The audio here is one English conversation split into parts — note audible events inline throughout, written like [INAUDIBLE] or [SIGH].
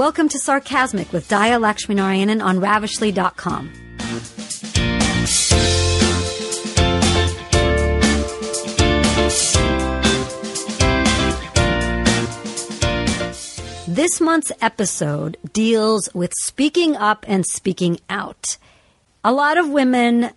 Welcome to Sarcasmic with Daya Lakshminarayanan on Ravishly.com. This month's episode deals with speaking up and speaking out. A lot of women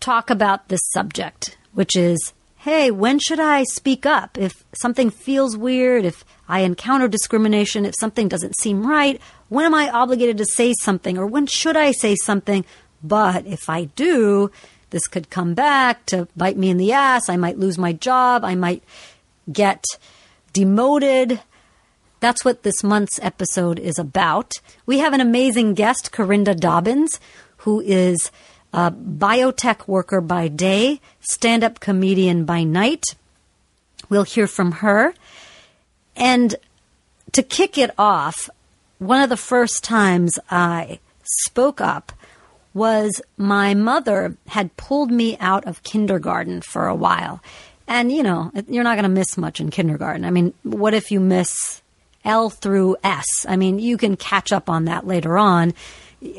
talk about this subject, which is hey, when should I speak up? If something feels weird, if I encounter discrimination, if something doesn't seem right, when am I obligated to say something or when should I say something? But if I do, this could come back to bite me in the ass. I might lose my job. I might get demoted. That's what this month's episode is about. We have an amazing guest, Corinda Dobbins, who is a biotech worker by day, stand up comedian by night. We'll hear from her. And to kick it off, one of the first times I spoke up was my mother had pulled me out of kindergarten for a while. And, you know, you're not going to miss much in kindergarten. I mean, what if you miss L through S? I mean, you can catch up on that later on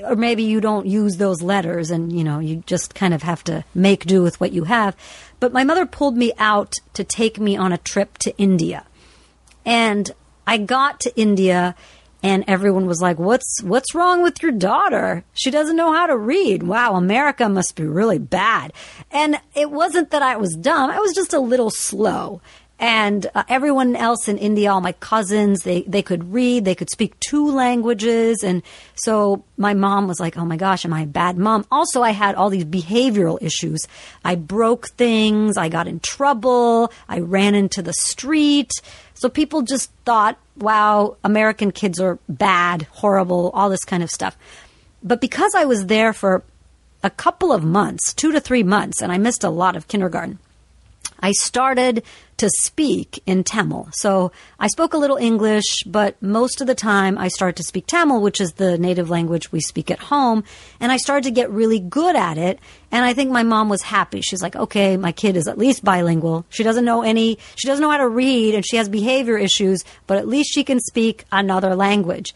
or maybe you don't use those letters and you know you just kind of have to make do with what you have. But my mother pulled me out to take me on a trip to India. And I got to India and everyone was like what's what's wrong with your daughter? She doesn't know how to read. Wow america must be really bad. And it wasn't that i was dumb. I was just a little slow and uh, everyone else in India, all my cousins, they, they could read, they could speak two languages. And so my mom was like, oh my gosh, am I a bad mom? Also, I had all these behavioral issues. I broke things, I got in trouble, I ran into the street. So people just thought, wow, American kids are bad, horrible, all this kind of stuff. But because I was there for a couple of months, two to three months, and I missed a lot of kindergarten, I started to speak in Tamil. So I spoke a little English, but most of the time I started to speak Tamil, which is the native language we speak at home. And I started to get really good at it. And I think my mom was happy. She's like, okay, my kid is at least bilingual. She doesn't know any, she doesn't know how to read and she has behavior issues, but at least she can speak another language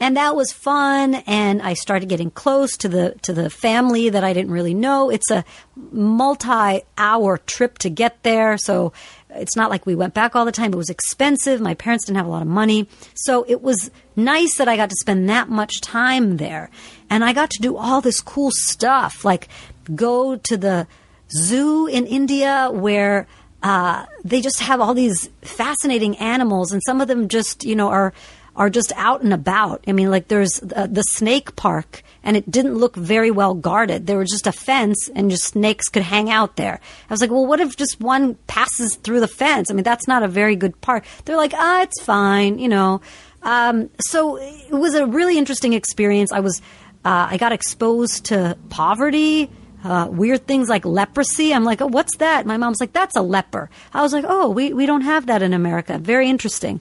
and that was fun and i started getting close to the to the family that i didn't really know. It's a multi hour trip to get there so it's not like we went back all the time. It was expensive. My parents didn't have a lot of money. So it was nice that i got to spend that much time there. And i got to do all this cool stuff like go to the zoo in india where uh, they just have all these fascinating animals and some of them just you know are are just out and about. I mean, like there's the snake park, and it didn't look very well guarded. There was just a fence, and just snakes could hang out there. I was like, well, what if just one passes through the fence? I mean, that's not a very good park. They're like, ah, it's fine, you know. Um, so it was a really interesting experience. I was, uh, I got exposed to poverty. Uh, weird things like leprosy. I'm like, oh, what's that? My mom's like, that's a leper. I was like, oh, we, we don't have that in America. Very interesting.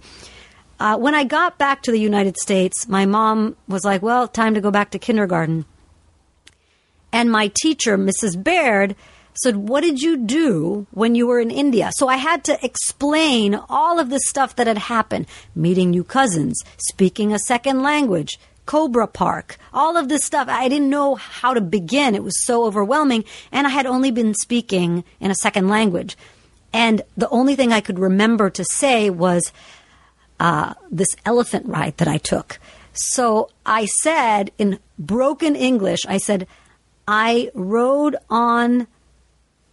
Uh, when I got back to the United States, my mom was like, well, time to go back to kindergarten. And my teacher, Mrs. Baird, said, What did you do when you were in India? So I had to explain all of the stuff that had happened meeting new cousins, speaking a second language, Cobra Park, all of this stuff. I didn't know how to begin. It was so overwhelming. And I had only been speaking in a second language. And the only thing I could remember to say was, uh, this elephant ride that I took. So I said in broken English, I said, I rode on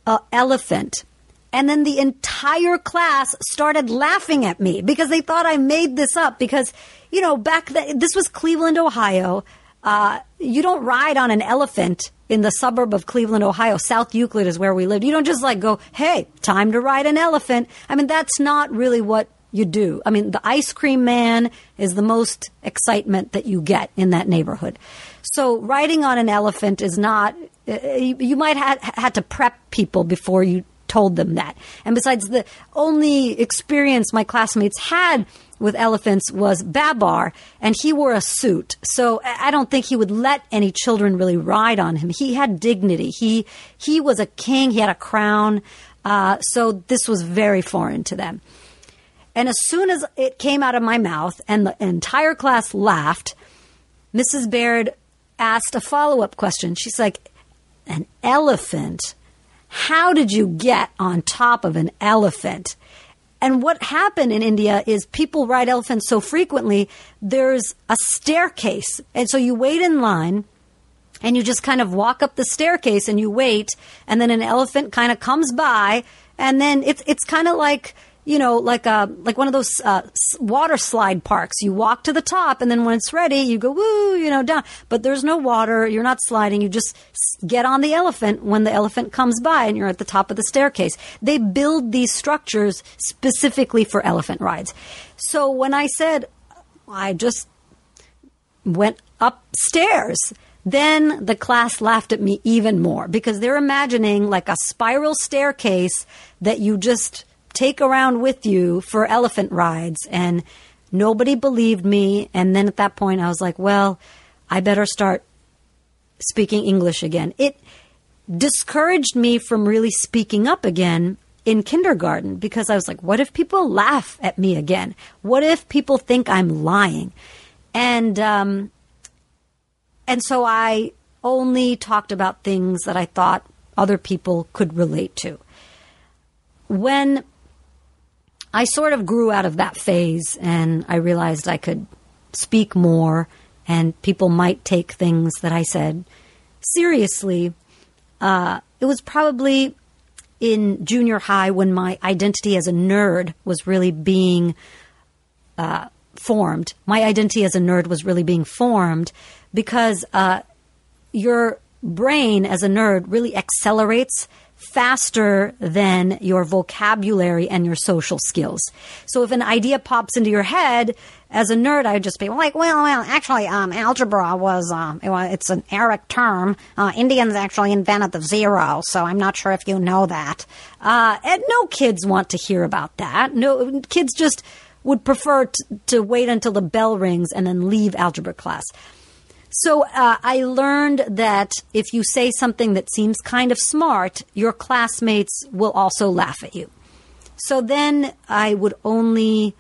an elephant. And then the entire class started laughing at me because they thought I made this up. Because, you know, back then, this was Cleveland, Ohio. Uh, you don't ride on an elephant in the suburb of Cleveland, Ohio. South Euclid is where we lived. You don't just like go, hey, time to ride an elephant. I mean, that's not really what you do. I mean, the ice cream man is the most excitement that you get in that neighborhood. So riding on an elephant is not, uh, you might have had to prep people before you told them that. And besides, the only experience my classmates had with elephants was Babar, and he wore a suit. So I don't think he would let any children really ride on him. He had dignity. He he was a king. He had a crown. Uh, so this was very foreign to them. And as soon as it came out of my mouth and the entire class laughed, Mrs. Baird asked a follow up question. She's like, An elephant? How did you get on top of an elephant? And what happened in India is people ride elephants so frequently, there's a staircase. And so you wait in line and you just kind of walk up the staircase and you wait, and then an elephant kind of comes by, and then it's, it's kind of like, you know, like a like one of those uh, water slide parks. You walk to the top, and then when it's ready, you go woo, you know, down. But there's no water. You're not sliding. You just get on the elephant when the elephant comes by, and you're at the top of the staircase. They build these structures specifically for elephant rides. So when I said I just went upstairs. Then the class laughed at me even more because they're imagining like a spiral staircase that you just take around with you for elephant rides. And nobody believed me. And then at that point, I was like, well, I better start speaking English again. It discouraged me from really speaking up again in kindergarten because I was like, what if people laugh at me again? What if people think I'm lying? And, um, and so I only talked about things that I thought other people could relate to. When I sort of grew out of that phase and I realized I could speak more and people might take things that I said seriously. Uh, it was probably in junior high when my identity as a nerd was really being uh, formed. My identity as a nerd was really being formed because uh, your brain as a nerd really accelerates faster than your vocabulary and your social skills. So if an idea pops into your head, as a nerd, I'd just be like, well, well, actually, um, algebra was, um, it's an Arabic term. Uh, Indians actually invented the zero, so I'm not sure if you know that. Uh, and no kids want to hear about that. No, kids just would prefer t- to wait until the bell rings and then leave algebra class. So uh, I learned that if you say something that seems kind of smart, your classmates will also laugh at you. So then I would only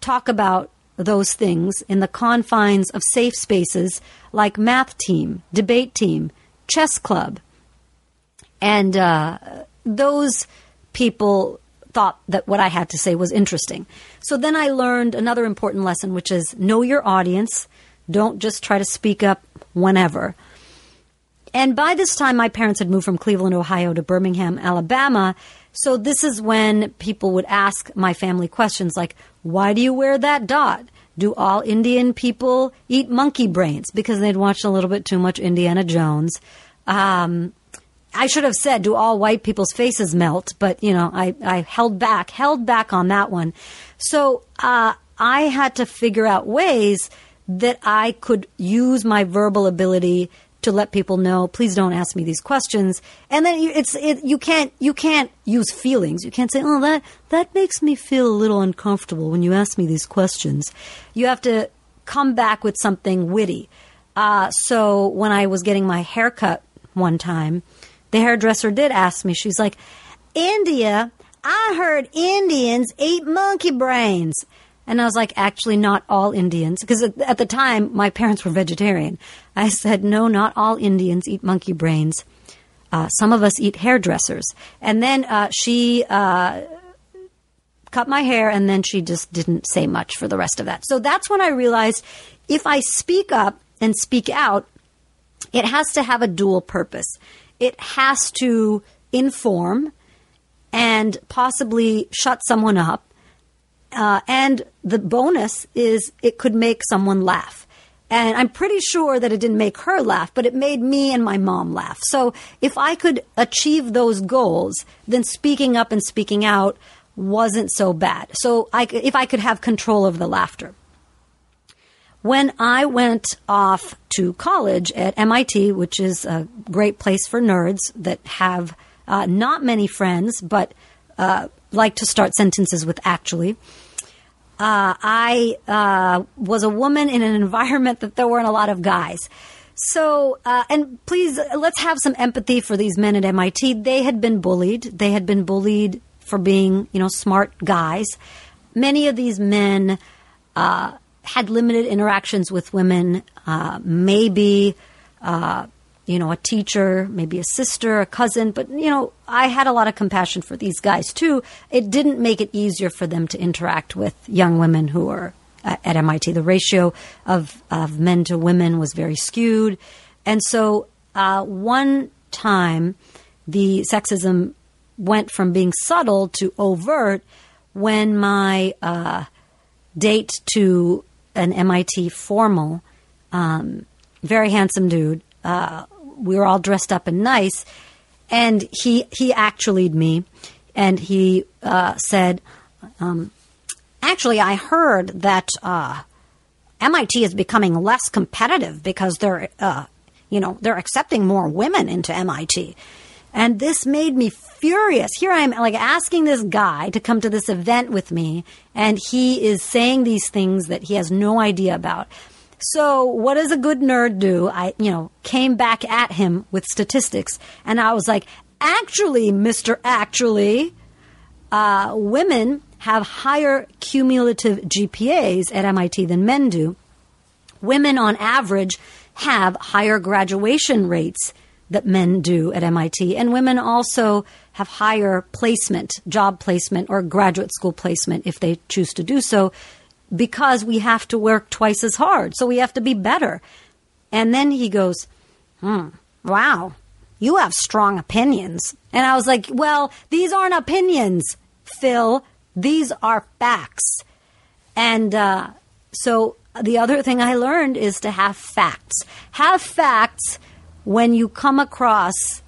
talk about those things in the confines of safe spaces like math team, debate team, chess club. And uh, those people thought that what I had to say was interesting. So then I learned another important lesson, which is know your audience don't just try to speak up whenever. And by this time, my parents had moved from Cleveland, Ohio to Birmingham, Alabama. So this is when people would ask my family questions like, why do you wear that dot? Do all Indian people eat monkey brains? Because they'd watched a little bit too much Indiana Jones. Um, I should have said, do all white people's faces melt? But, you know, I, I held back, held back on that one. So, uh, I had to figure out ways that I could use my verbal ability to let people know, please don't ask me these questions. And then it's it, you can't you can't use feelings. You can't say, oh that that makes me feel a little uncomfortable when you ask me these questions. You have to come back with something witty. Uh, so when I was getting my haircut one time, the hairdresser did ask me. She's like, India, I heard Indians eat monkey brains. And I was like, actually, not all Indians. Because at, the time, my parents were vegetarian. I said, no, not all Indians eat monkey brains. Uh, some of us eat hairdressers. And then uh, she uh, cut my hair, and then she just didn't say much for the rest of that. So that's when I realized if I speak up and speak out, it has to have a dual purpose. It has to inform and possibly shut someone up uh, and the bonus is it could make someone laugh. And I'm pretty sure that it didn't make her laugh, but it made me and my mom laugh. So if I could achieve those goals, then speaking up and speaking out wasn't so bad. So I, if I could have control of the laughter. When I went off to college at MIT, which is a great place for nerds that have uh, not many friends, but uh, like to start sentences with actually. Uh, I uh, was a woman in an [LAUGHS] environment that there weren't a lot of guys. So, uh, and please, let's have some empathy for these men at MIT. They had been bullied. They had been bullied for being, you know, smart guys. many of these men uh, had limited interactions with women, uh, maybe, uh, you know, a teacher, maybe a sister, a cousin, but, you know, I had a lot of compassion for these guys too. It didn't make it easier for them to interact with young women who were uh, at MIT. The ratio of, of men to women was very skewed. And so uh, one time, the sexism went from being subtle to overt when my uh, date to an MIT formal, um, very handsome dude. Uh, we were all dressed up and nice, and he he actually'd me, and he uh, said, um, "Actually, I heard that uh, MIT is becoming less competitive because they're, uh, you know, they're accepting more women into MIT." And this made me furious. Here I am, like asking this guy to come to this event with me, and he is saying these things that he has no idea about. So, what does a good nerd do? I, you know, came back at him with statistics, and I was like, actually, Mr. Actually, uh, women have higher cumulative GPAs at MIT than men do. Women, on average, have higher graduation rates that men do at MIT, and women also have higher placement, job placement, or graduate school placement if they choose to do so, because we have to work twice as hard. So we have to be better. And then he goes, hmm, wow, you have strong opinions. And I was like, well, these aren't opinions, Phil. These are facts. And uh, so the other thing I learned is to have facts. Have facts when you come across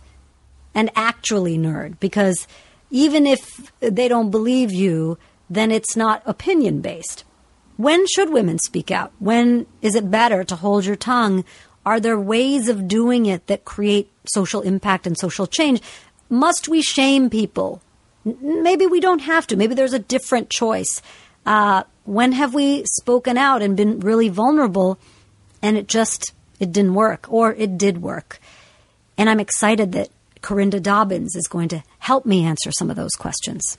an actually nerd because even if they don't believe you, then it's not opinion based. When should women speak out? When is it better to hold your tongue? Are there ways of doing it that create social impact and social change? Must we shame people? Maybe we don't have to. Maybe there's a different choice. Uh, when have we spoken out and been really vulnerable and it just it didn't work or it did work? And I'm excited that Corinda Dobbins is going to help me answer some of those questions.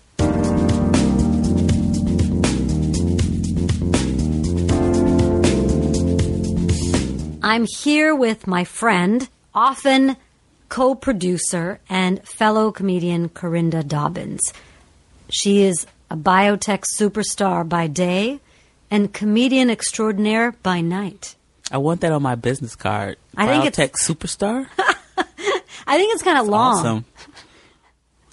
I'm here with my friend, often co producer, and fellow comedian Corinda Dobbins. She is a biotech superstar by day and comedian extraordinaire by night. I want that on my business card. I think it's- biotech superstar. [LAUGHS] I think it's kind of long. Awesome.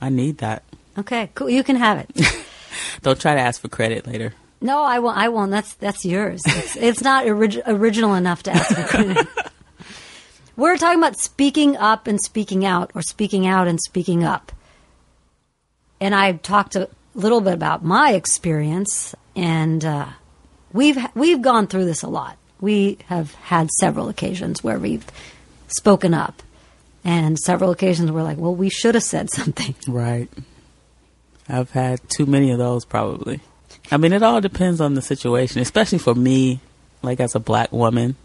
I need that. Okay, cool. You can have it. [LAUGHS] Don't try to ask for credit later. No, I won't. I won't. That's that's yours. It's, it's not orig- original enough to ask. [LAUGHS] We're talking about speaking up and speaking out, or speaking out and speaking up. And I talked a little bit about my experience, and uh, we've we've gone through this a lot. We have had several occasions where we've spoken up, and several occasions we're like, "Well, we should have said something." Right. I've had too many of those probably. I mean, it all depends on the situation, especially for me, like as a black woman,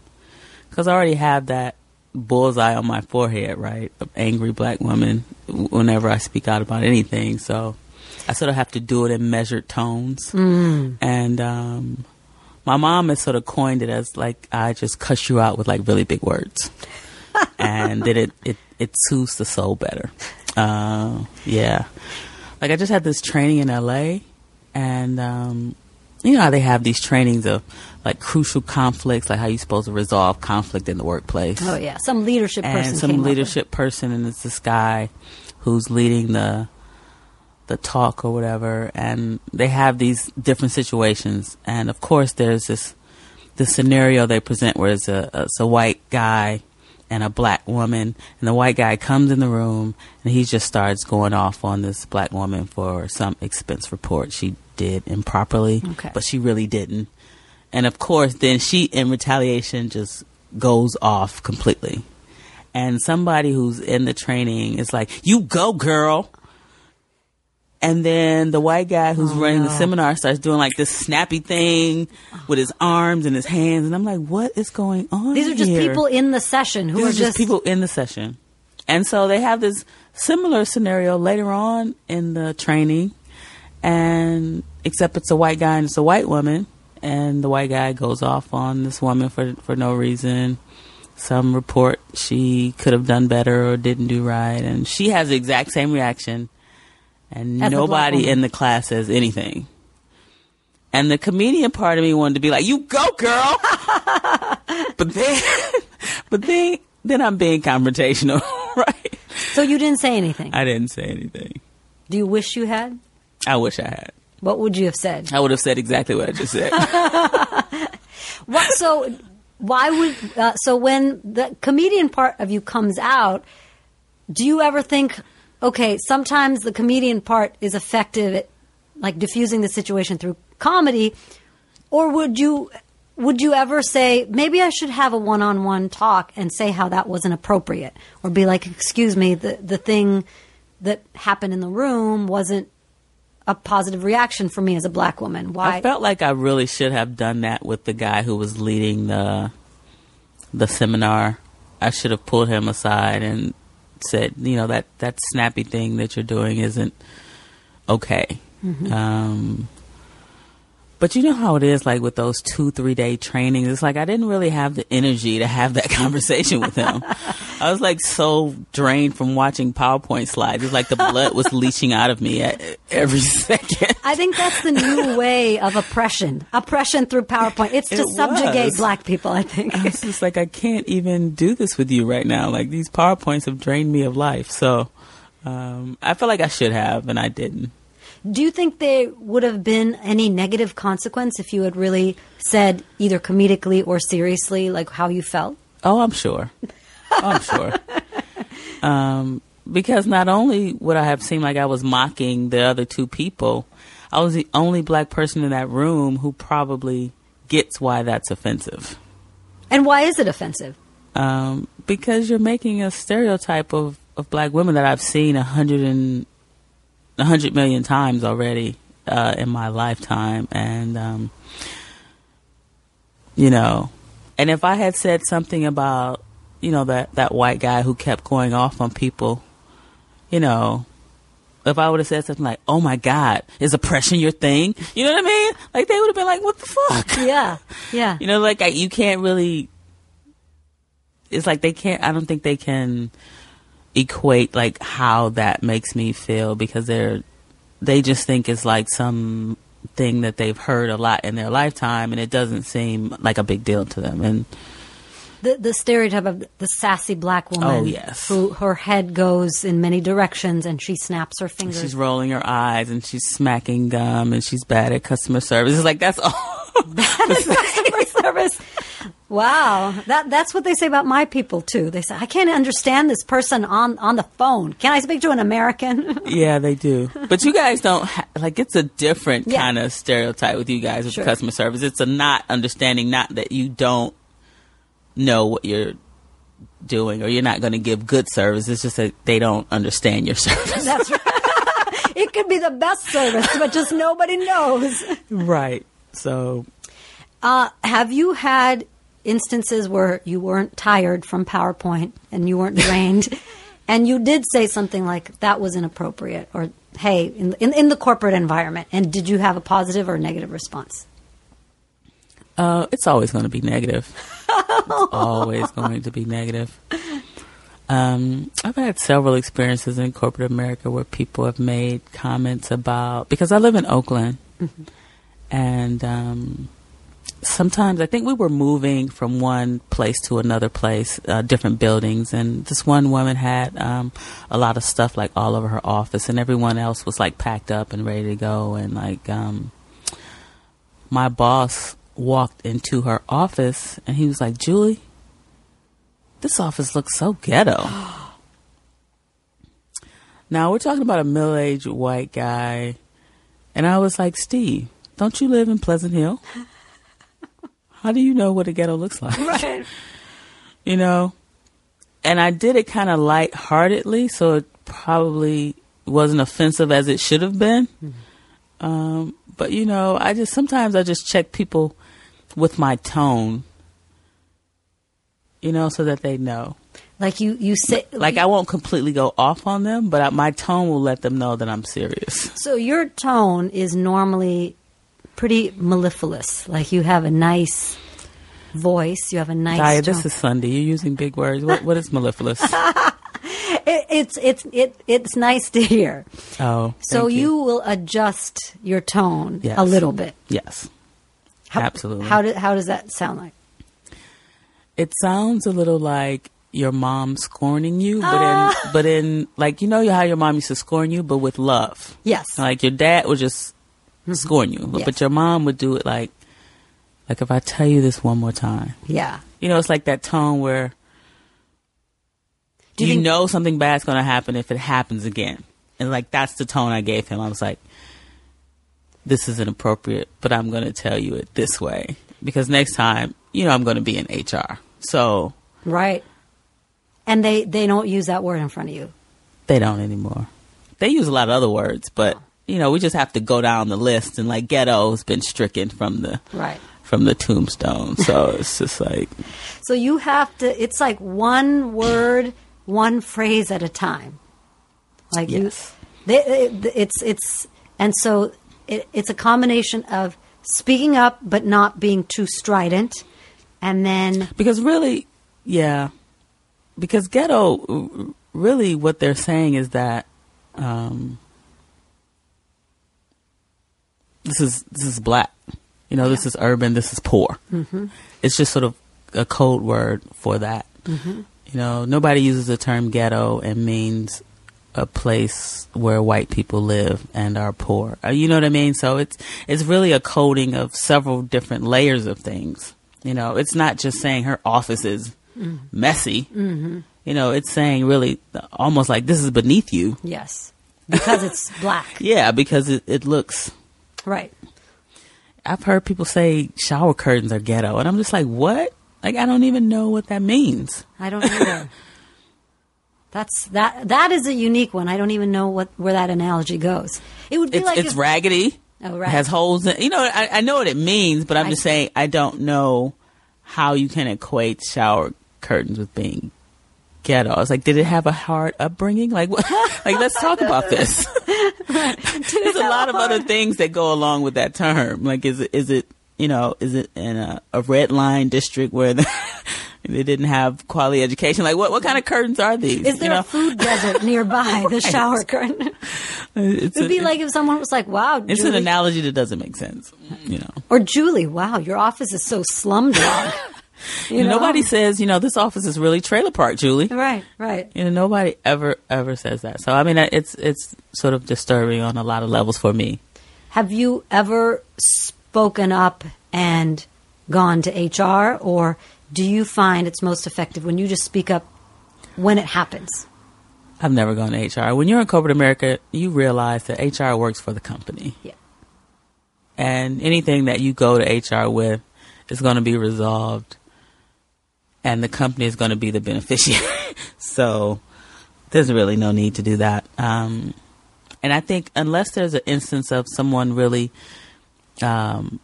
because I already have that bullseye on my forehead, right? Of angry black woman whenever I speak out about anything. So I sort of have to do it in measured tones. And um, my mom has sort of coined it as like, I just cuss you out with like really big words. [LAUGHS] and then it, it, it soothes the soul better. Uh, yeah. Like I just had this training in LA and um, you know how they have these trainings of like crucial conflicts, like how you're supposed to resolve conflict in the workplace. Oh yeah, some leadership person and came some leadership person, and it's this guy who's leading the the talk or whatever, and they have these different situations, and of course there's this the scenario they present where it's a it's a white guy and a black woman, and the white guy comes in the room and he just starts going off on this black woman for some expense report she did improperly, Okay. but she really didn't. And of course, then she, in retaliation, just goes off completely. And somebody who's in the training is like, "You go, girl." And then the white guy who's Oh, running the seminar starts doing like this snappy thing with his arms and his hands, and I'm like, "What is going on?" These are just here? people in the session who These are are just people in the session. And so they have this similar scenario later on in the training. And except it's a white guy and it's a white woman, and the white guy goes off on this woman for for no reason. Some report she could have done better or didn't do right, and she has the exact same reaction, and As nobody in the class says anything. And the comedian part of me wanted to be like, "You go, girl," [LAUGHS] but then, [LAUGHS] but then, then I'm being confrontational, [LAUGHS] right? So you didn't say anything. I didn't say anything. Do you wish you had? I wish I had. What would you have said? I would have said exactly what I just said. What, so why would uh, so when the comedian part of you comes out, do you ever think, okay, sometimes the comedian part is effective at like diffusing the situation through comedy, or would you would you ever say maybe I should have a one on one talk and say how that wasn't appropriate, or be like, excuse me, the the thing that happened in the room wasn't a positive reaction for me as a black woman. Why? I felt like I really should have done that with the guy who was leading the the seminar. I should have pulled him aside and said, you know, that that snappy thing that you're doing isn't okay. Um, but you know how it is, like with those two, three day trainings. It's like I didn't really have the energy to have that [LAUGHS] conversation with him. I was like so drained from watching PowerPoint slides. It's like the blood was [LAUGHS] leaching out of me at every [LAUGHS] second. I think that's the new way of oppression. Oppression through PowerPoint. It's to It subjugate was. black people, I think. It's just like, I can't even do this with you right now. Like these PowerPoints have drained me of life. So um, I feel like I should have, and I didn't. Do you think there would have been any negative consequence if you had really said either comedically or seriously like how you felt? Oh, I'm sure. I'm sure. [LAUGHS] um, because not only would I have seemed like I was mocking the other two people, I was the only black person in that room who probably gets why that's offensive. And why is it offensive? um, because you're making a stereotype of, of black women that I've seen a hundred and a hundred million times already uh, in my lifetime, and um, you know, and if I had said something about you know that that white guy who kept going off on people, you know. If I would have said something like, "Oh my God, is oppression your thing?" You know what I mean? Like they would have been like, "What the fuck?" [LAUGHS] Yeah. Yeah. You know, like I, you can't really. It's like they can't. I don't think they can equate like how that makes me feel because they're they just think it's like some thing that they've heard a lot in their lifetime and it doesn't seem like a big deal to them and The, the stereotype of the sassy black oh, woman Oh, yes. who her head goes in many directions and she snaps her fingers. she's rolling her eyes and she's smacking gum and she's bad at customer service it's like that's all customer [LAUGHS] service. Wow, that that's what they say about my people too. They say I can't understand this person on on the phone. Can I speak to an American? [LAUGHS] Yeah, they do. But you guys don't ha- like. It's a different Yeah. kind of stereotype with you guys with Sure. customer service. It's a not understanding, not that you don't know what you're doing or you're not going to give good service. It's just that they don't understand your [LAUGHS] service. that's right. [LAUGHS] it could be the best service, but just nobody knows. right. So Uh, have you had instances where you weren't tired from PowerPoint and you weren't drained, [LAUGHS] and you did say something like that was inappropriate, or hey, in, in in the corporate environment, and did you have a positive or negative response? uh, it's always going to be negative. it's [LAUGHS] always going to be negative. Um, I've had several experiences in corporate America where people have made comments about because I live in Oakland, and um, sometimes I think we were moving from one place to another place, uh, different buildings, and this one woman had um, a lot of stuff like all over her office, and everyone else was like packed up and ready to go, and like um, my boss walked into her office, and he was like, "Julie." This office looks so ghetto. [GASPS] now we're talking about a middle-aged white guy, and I was like, "Steve, don't you live in Pleasant Hill? [LAUGHS] How do you know what a ghetto looks like?" [LAUGHS] Right. [LAUGHS] you know? And i did it kind of lightheartedly so it probably wasn't offensive as it should have been. Um, but you know i just sometimes i just check people with my tone you know so that they know. Like you, you say, like i won't completely go off on them but I, my tone will let them know that i'm serious. So your tone is normally pretty mellifluous. Like you have a nice voice. You have a nice. Daya, this is Sunday. You're using big words. What, what is mellifluous? [LAUGHS] It, it's it's it, it's nice to hear. oh, So thank you. will adjust your tone Yes. a little bit. Yes, How, absolutely. How do, how does that sound like? it sounds a little like your mom scorning you, but Ah. in but in like you know how your mom used to scorn you, but with love. Yes. Like your dad was just scorn you, Yes. but your mom would do it like, like if I tell you this one more time, yeah. you know, it's like that tone where Do you, you think- know something bad's going to happen if it happens again, and like that's the tone I gave him. I was like, this is inappropriate, but I'm going to tell you it this way because next time, you know, I'm going to be in HR, so Right. And they they don't use that word in front of you. they don't anymore. They use a lot of other words, but oh. You know, we just have to go down the list, and like ghetto's been stricken from the Right. from the tombstone. So [LAUGHS] it's just like, So you have to. It's like one word, one phrase at a time. Like Yes. you, they, it, it's it's and so it, it's a combination of speaking up but not being too strident, and then because really, yeah, because ghetto, really, what they're saying is that um, this is this is black. You know, this is urban. This is poor. Mm-hmm. It's just sort of a code word for that. Mm-hmm. You know, nobody uses the term ghetto and means a place where white people live and are poor. Uh, You know what I mean? So it's it's really a coding of several different layers of things. You know, it's not just saying her office is messy. Mm-hmm. You know, it's saying really almost like this is beneath you. yes, because it's black. [LAUGHS] Yeah, because it, it looks. Right. I've heard people say shower curtains are ghetto, and I'm just like, what? Like, I don't even know what that means. I don't either. [LAUGHS] That's that. That is a unique one. I don't even know what where that analogy goes. It would be It's like it's if- raggedy. Oh, right. has holes in. You know, I, I know what it means, but I'm I just saying I don't know how you can equate shower curtains with being ghetto. I was like, did it have a hard upbringing? Like, what? [LAUGHS] like let's talk about this. [LAUGHS] There's a lot of other things that go along with that term. Like, is it is it you know is it in a, a red line district where the, [LAUGHS] they didn't have quality education? Like, what what kind of curtains are these? Is there you know, a food desert nearby the shower curtain? it's It'd be like if someone was like, "Wow, it's an analogy that doesn't make sense. You know. or Julie, wow, your office is so slumdog." You know? Nobody says, you know, this office is really trailer park, Julie. Right, right. You know, nobody ever ever says that. So I mean, it's it's sort of disturbing on a lot of levels for me. Have you ever spoken up and gone to HR, or do you find it's most effective when you just speak up when it happens? I've never gone to HR. When you're in corporate America, you realize that HR works for the company, Yeah. and anything that you go to HR with is going to be resolved, and the company is going to be the beneficiary. [LAUGHS] so there's really no need to do that. Um, and I think unless there's an instance of someone really um,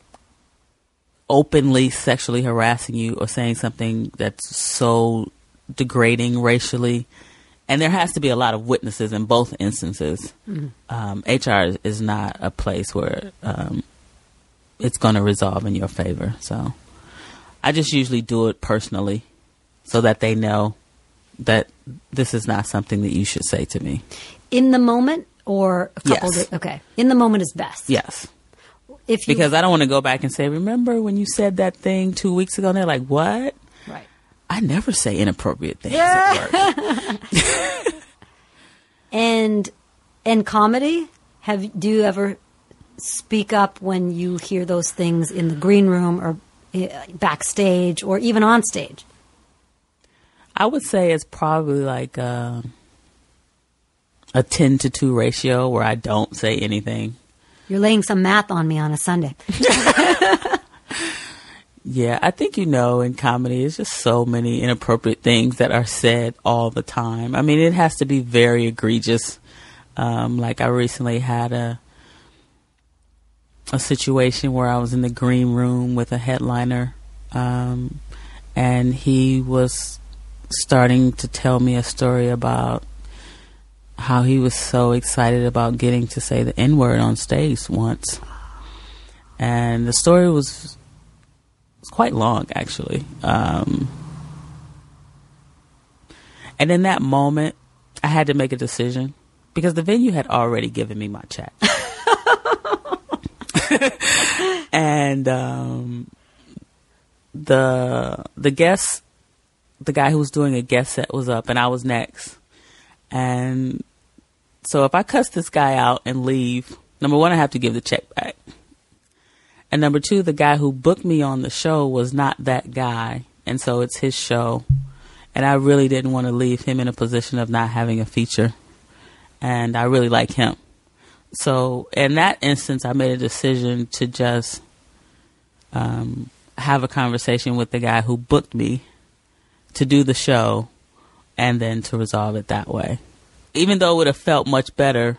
openly sexually harassing you or saying something that's so degrading racially, and there has to be a lot of witnesses in both instances. Um, HR is, is not a place where um, it's going to resolve in your favor. So I just usually do it personally so that they know that this is not something that you should say to me. In the moment, or a couple? Yes. Okay, in the moment is best. Yes. If you, Because I don't want to go back and say, remember when you said that thing two weeks ago? And they're like, what? right. I never say inappropriate things at work. [LAUGHS] [LAUGHS] And and comedy, have do you ever speak up when you hear those things in the green room or uh, backstage or even on stage? I would say it's probably like uh, a 10 to 2 ratio where I don't say anything. You're laying some math on me on a Sunday. [LAUGHS] Yeah, I think you know in comedy, it's just so many inappropriate things that are said all the time. I mean, it has to be very egregious. Um, like I recently had a a situation where I was in the green room with a headliner, um, and he was starting to tell me a story about how he was so excited about getting to say the N word on stage once. and the story was was quite long actually. Um, and in that moment, I had to make a decision because the venue had already given me my check. [LAUGHS] [LAUGHS] and um, the the guest, the guy who was doing a guest set was up, and I was next. And so if I cuss this guy out and leave, number one, I have to give the check back. And number two, the guy who booked me on the show was not that guy. And so it's his show. And I really didn't want to leave him in a position of not having a feature. And I really like him. So in that instance, I made a decision to just um, have a conversation with the guy who booked me to do the show and then to resolve it that way. Even though it would have felt much better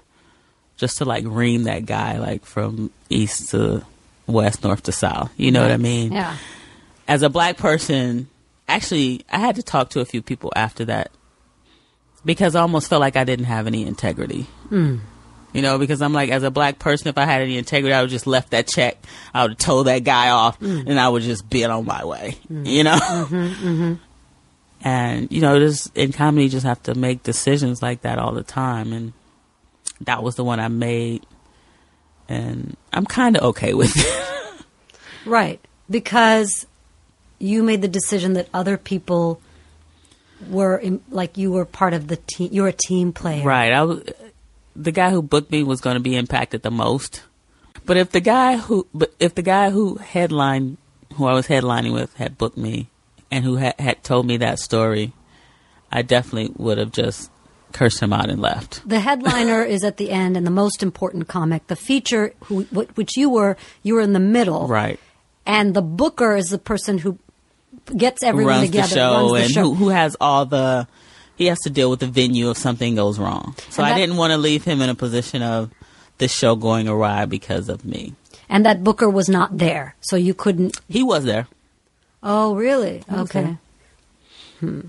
just to like ream that guy like from east to west, north to south. You know what I mean? Yeah. As a black person, actually, I had to talk to a few people after that because I almost felt like I didn't have any integrity. Hmm. You know, because I'm like, as a black person, if I had any integrity, I would just left that check. I would have told that guy off, hmm. and I would just been on my way. Hmm. You know. Mm-hmm, mm-hmm. And you know, just in comedy, you just have to make decisions like that all the time, and that was the one I made, and I'm kind of okay with it. [LAUGHS] Right. Because you made the decision that other people were in, like you were part of the team. You were a team player. Right. I was the guy who booked me was going to be impacted the most. But if the guy who but if the guy who headlined who I was headlining with had booked me and who had, had told me that story, I definitely would have just cursed him out and left. The headliner is at the end, and the most important comic. The feature, who, which you were, you were in the middle, Right. And the booker is the person who gets everyone runs together, the show runs the and show. Who, who has all the he has to deal with the venue if something goes wrong. So And I didn't want to leave him in a position of this show going awry because of me. and that booker was not there, so you couldn't. He was there. Oh, really? Okay. Hmm.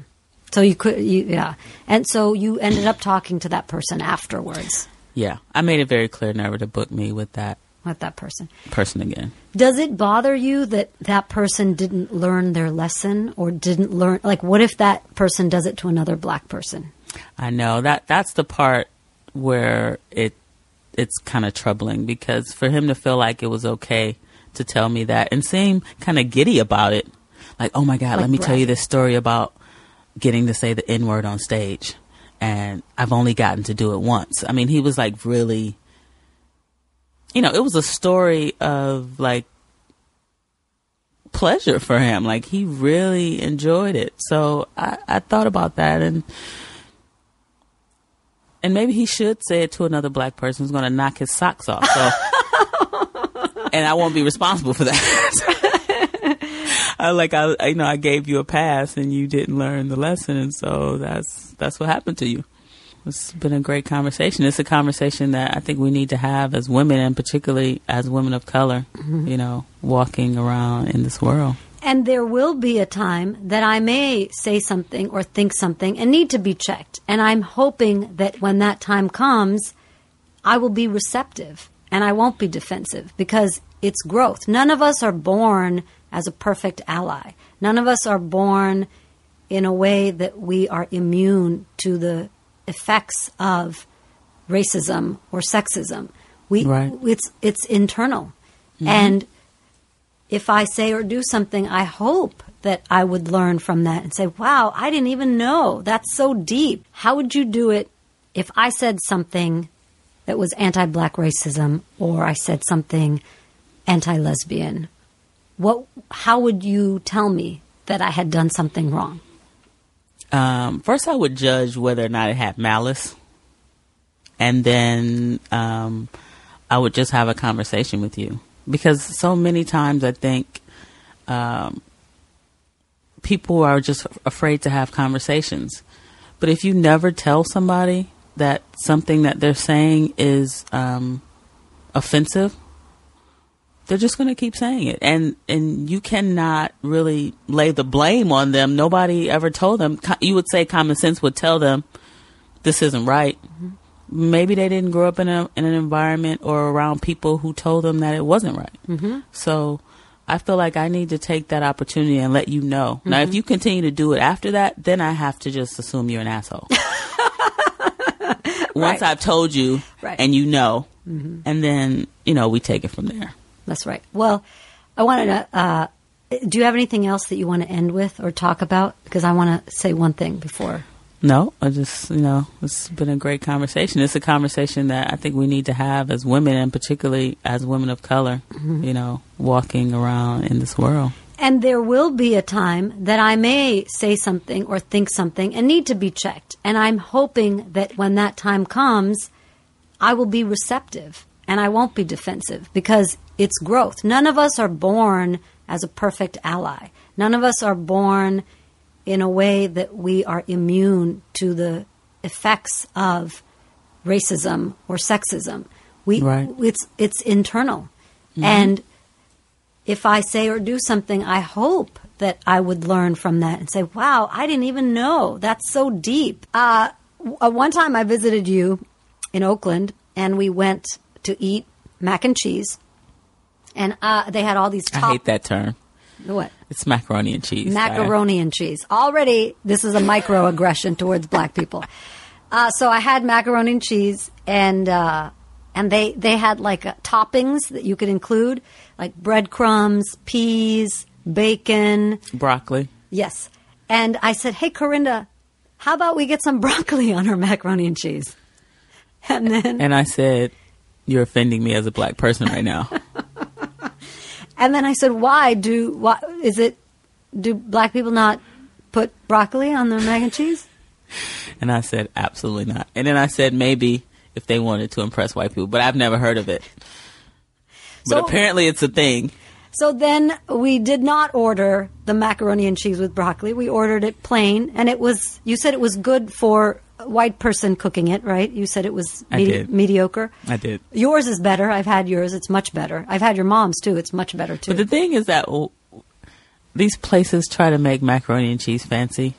So you could, you, yeah, and so you ended up talking to that person afterwards. Yeah. I made it very clear never to book me with that With that person, person again. does it bother you that that person didn't learn their lesson or didn't learn? Like, what if that person does it to another black person? I know that that's the part where it it's kind of troubling because for him to feel like it was okay to tell me that and seem kind of giddy about it, like oh my god, Like let me tell you this story about getting to say the n word on stage, and I've only gotten to do it once. I mean, he was like really, you know, it was a story of like pleasure for him. Like he really enjoyed it. So I, I thought about that and and maybe he should say it to another black person who's going to knock his socks off. So, [LAUGHS] and I won't be responsible for that. [LAUGHS] I like I, I you know I gave you a pass and you didn't learn the lesson, and so that's that's what happened to you. It's been a great conversation. It's a conversation that I think we need to have as women, and particularly as women of color. Mm-hmm. You know, walking around in this world. And there will be a time that I may say something or think something and need to be checked. And I'm hoping that when that time comes, I will be receptive and I won't be defensive because it's growth. None of us are born as a perfect ally. None of us are born in a way that we are immune to the effects of racism or sexism. We Right. it's it's internal. Mm-hmm. And if I say or do something, I hope that I would learn from that and say, wow, I didn't even know. That's so deep. How would you do it if I said something that was anti black racism or I said something anti lesbian? What, how would you tell me that I had done something wrong? Um, first, I would judge whether or not it had malice, and then um, I would just have a conversation with you because so many times I think um, people are just afraid to have conversations. But if you never tell somebody that something that they're saying is um, offensive, they're just going to keep saying it and and you cannot really lay the blame on them nobody ever told them you would say common sense would tell them this isn't right maybe they didn't grow up in a in an environment or around people who told them that it wasn't right. Mm-hmm. So I feel like I need to take that opportunity and let you know. Mm-hmm. Now, if you continue to do it after that, then I have to just assume you're an asshole. [LAUGHS] Once right. I've told you right. and you know, mm-hmm. and then you know we take it from there. That's right. Well, I wanted to. Uh, do you have anything else that you want to end with or talk about? Because I want to say one thing before. No, I just, you know, it's been a great conversation. It's a conversation that I think we need to have as women and particularly as women of color, mm-hmm. you know, walking around in this world. And there will be a time that I may say something or think something and need to be checked. And I'm hoping that when that time comes, I will be receptive and I won't be defensive because it's growth. None of us are born as a perfect ally. None of us are born in a way that we are immune to the effects of racism or sexism. We right. it's it's internal. Mm-hmm. And if I say or do something, I hope that I would learn from that and say, "Wow, I didn't even know. That's so deep." Uh, one time I visited you in Oakland, and we went to eat mac and cheese, and uh, they had all these. Top- I hate that term. What? It's macaroni and cheese. Macaroni and cheese. Already, this is a microaggression towards black people. Uh, so I had macaroni and cheese, and uh, and they they had like uh, toppings that you could include, like breadcrumbs, peas, bacon, broccoli. Yes, and I said, "Hey, Corinda, how about we get some [LAUGHS] broccoli on our macaroni and cheese?" And then, and I said, "You're offending me as a black person right now." [LAUGHS] And then I said, why do, why, is it, do black people not put broccoli on their mac and cheese? [LAUGHS] And I said, absolutely not. And then I said, maybe if they wanted to impress white people, but I've never heard of it. But so, apparently it's a thing. So then we did not order the macaroni and cheese with broccoli. We ordered it plain, and it was, you said it was good for white person cooking it, right? You said it was medi- mediocre. I did. Yours is better. I've had yours. It's much better. I've had your mom's too. It's much better too. But the thing is that these places try to make macaroni and cheese fancy,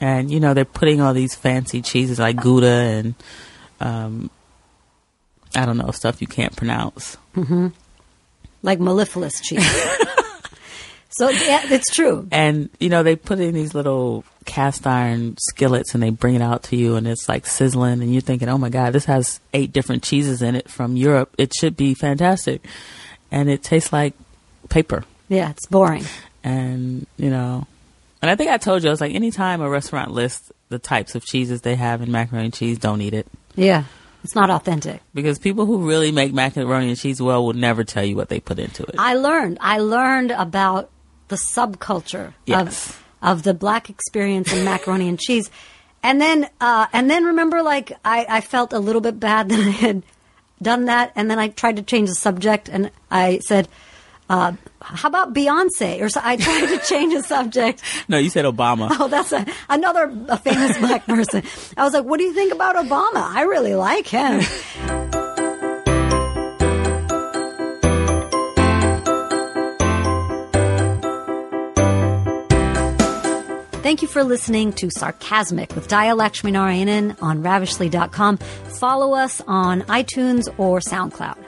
and you know they're putting all these fancy cheeses like Gouda and um, I don't know stuff you can't pronounce. Mm-hmm. Like mellifluous cheese. [LAUGHS] so yeah, it's true. [LAUGHS] And you know they put in these little cast iron skillets and they bring it out to you and it's like sizzling and you're thinking, oh my God, this has eight different cheeses in it from Europe. It should be fantastic. And it tastes like paper. Yeah, it's boring. And, you know, and I think I told you, I was like, anytime a restaurant lists the types of cheeses they have in macaroni and cheese, don't eat it. Yeah. It's not authentic. Because people who really make macaroni and cheese well will never tell you what they put into it. I learned. I learned about the subculture yes. of of the black experience in macaroni and cheese. And then, uh, and then remember, like I, I felt a little bit bad [LAUGHS] that I had done that, and then I tried to change the subject, and I said, uh, "How about Beyonce?" Or so I [LAUGHS] tried to change the subject. No, you said Obama. [LAUGHS] Oh, that's a, another a famous black person. I was like, "What do you think about Obama?" I really like him. Thank you for listening to Sarcasmic with Daya Lakshminarayanan on ravishly.com. Follow us on iTunes or SoundCloud.